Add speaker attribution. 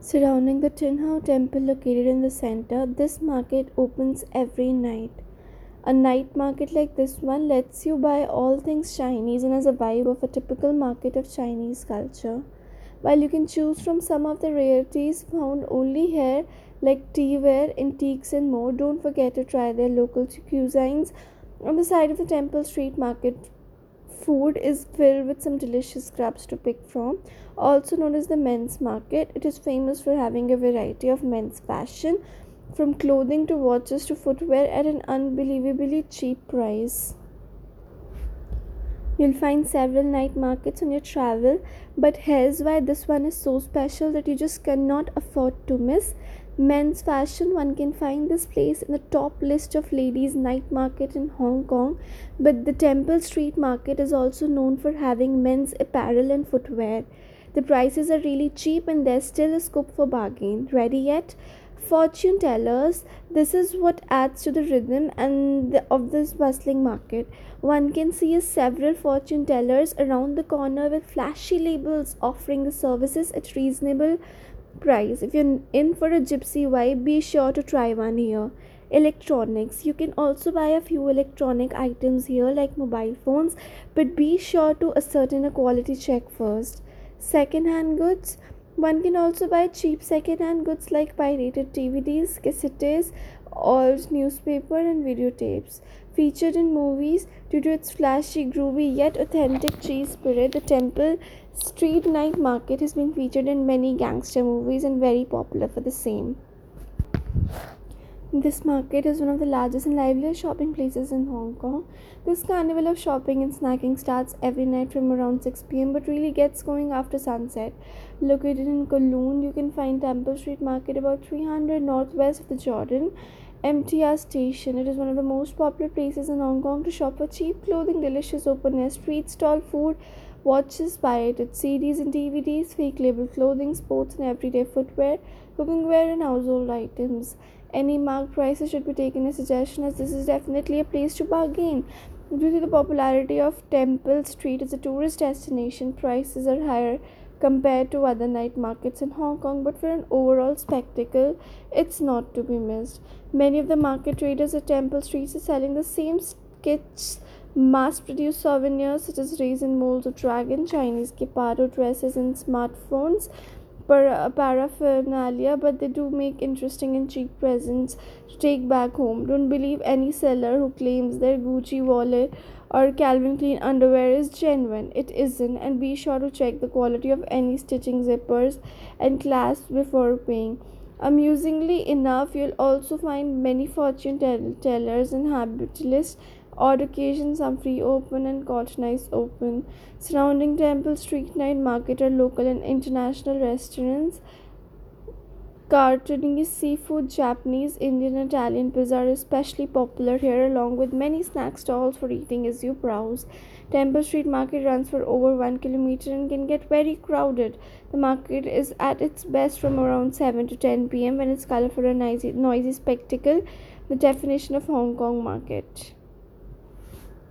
Speaker 1: Surrounding the Tin Hau temple located in the center, this market opens every night. A night market like this one lets you buy all things Chinese and has a vibe of a typical market of Chinese culture. While you can choose from some of the rarities found only here, like tea teaware, antiques, and more, don't forget to try their local cuisines. On the side of the temple street market, food is filled with some delicious scraps to pick from. Also known as the men's market, it is famous for having a variety of men's fashion from clothing to watches to footwear at an unbelievably cheap price. You'll find several night markets on your travel, but here's why this one is so special that you just cannot afford to miss. Men's fashion, one can find this place in the top list of ladies' night market in Hong Kong, but the Temple Street Market is also known for having men's apparel and footwear. The prices are really cheap and there's still a scope for bargain. Ready yet? fortune tellers this is what adds to the rhythm and the, of this bustling market one can see several fortune tellers around the corner with flashy labels offering the services at reasonable price. If you're in for a gypsy vibe be sure to try one here. Electronics. You can also buy a few electronic items here like mobile phones but be sure to ascertain a quality check first. Second hand goods. One can also buy cheap second-hand goods like pirated DVDs, cassettes, old newspaper and videotapes. Featured in movies due to its flashy, groovy yet authentic cheese spirit, the Temple Street Night Market has been featured in many gangster movies and very popular for the same. This market is one of the largest and liveliest shopping places in Hong Kong. This carnival of shopping and snacking starts every night from around 6 pm but really gets going after sunset. Located in Kowloon, you can find Temple Street Market about 300 northwest of the Jordan MTR station. It is one of the most popular places in Hong Kong to shop for cheap clothing, delicious open air street stall food, watches, pirated CDs and DVDs, fake label clothing, sports and everyday footwear, cookingware, and household items. Any marked prices should be taken as suggestion as this is definitely a place to bargain. Due to the popularity of Temple Street as a tourist destination, prices are higher compared to other night markets in Hong Kong, but for an overall spectacle, it's not to be missed. Many of the market traders at Temple Street are selling the same skits mass produced souvenirs such as raisin molds of dragon, Chinese gepardo dresses, and smartphones para- paraphernalia, but they do make interesting and cheap presents to take back home. Don't believe any seller who claims their Gucci wallet or Calvin Klein underwear is genuine. It isn't, and be sure to check the quality of any stitching zippers and clasps before paying. Amusingly enough, you'll also find many fortune tellers and habitualists Odd occasions, some free open and cottonized open. Surrounding Temple Street Night Market are local and international restaurants. Cantonese seafood, Japanese, Indian, Italian pizza are especially popular here, along with many snack stalls for eating as you browse. Temple Street Market runs for over one kilometer and can get very crowded. The market is at its best from around 7 to 10 pm when it's colorful and noisy, noisy spectacle, the definition of Hong Kong market.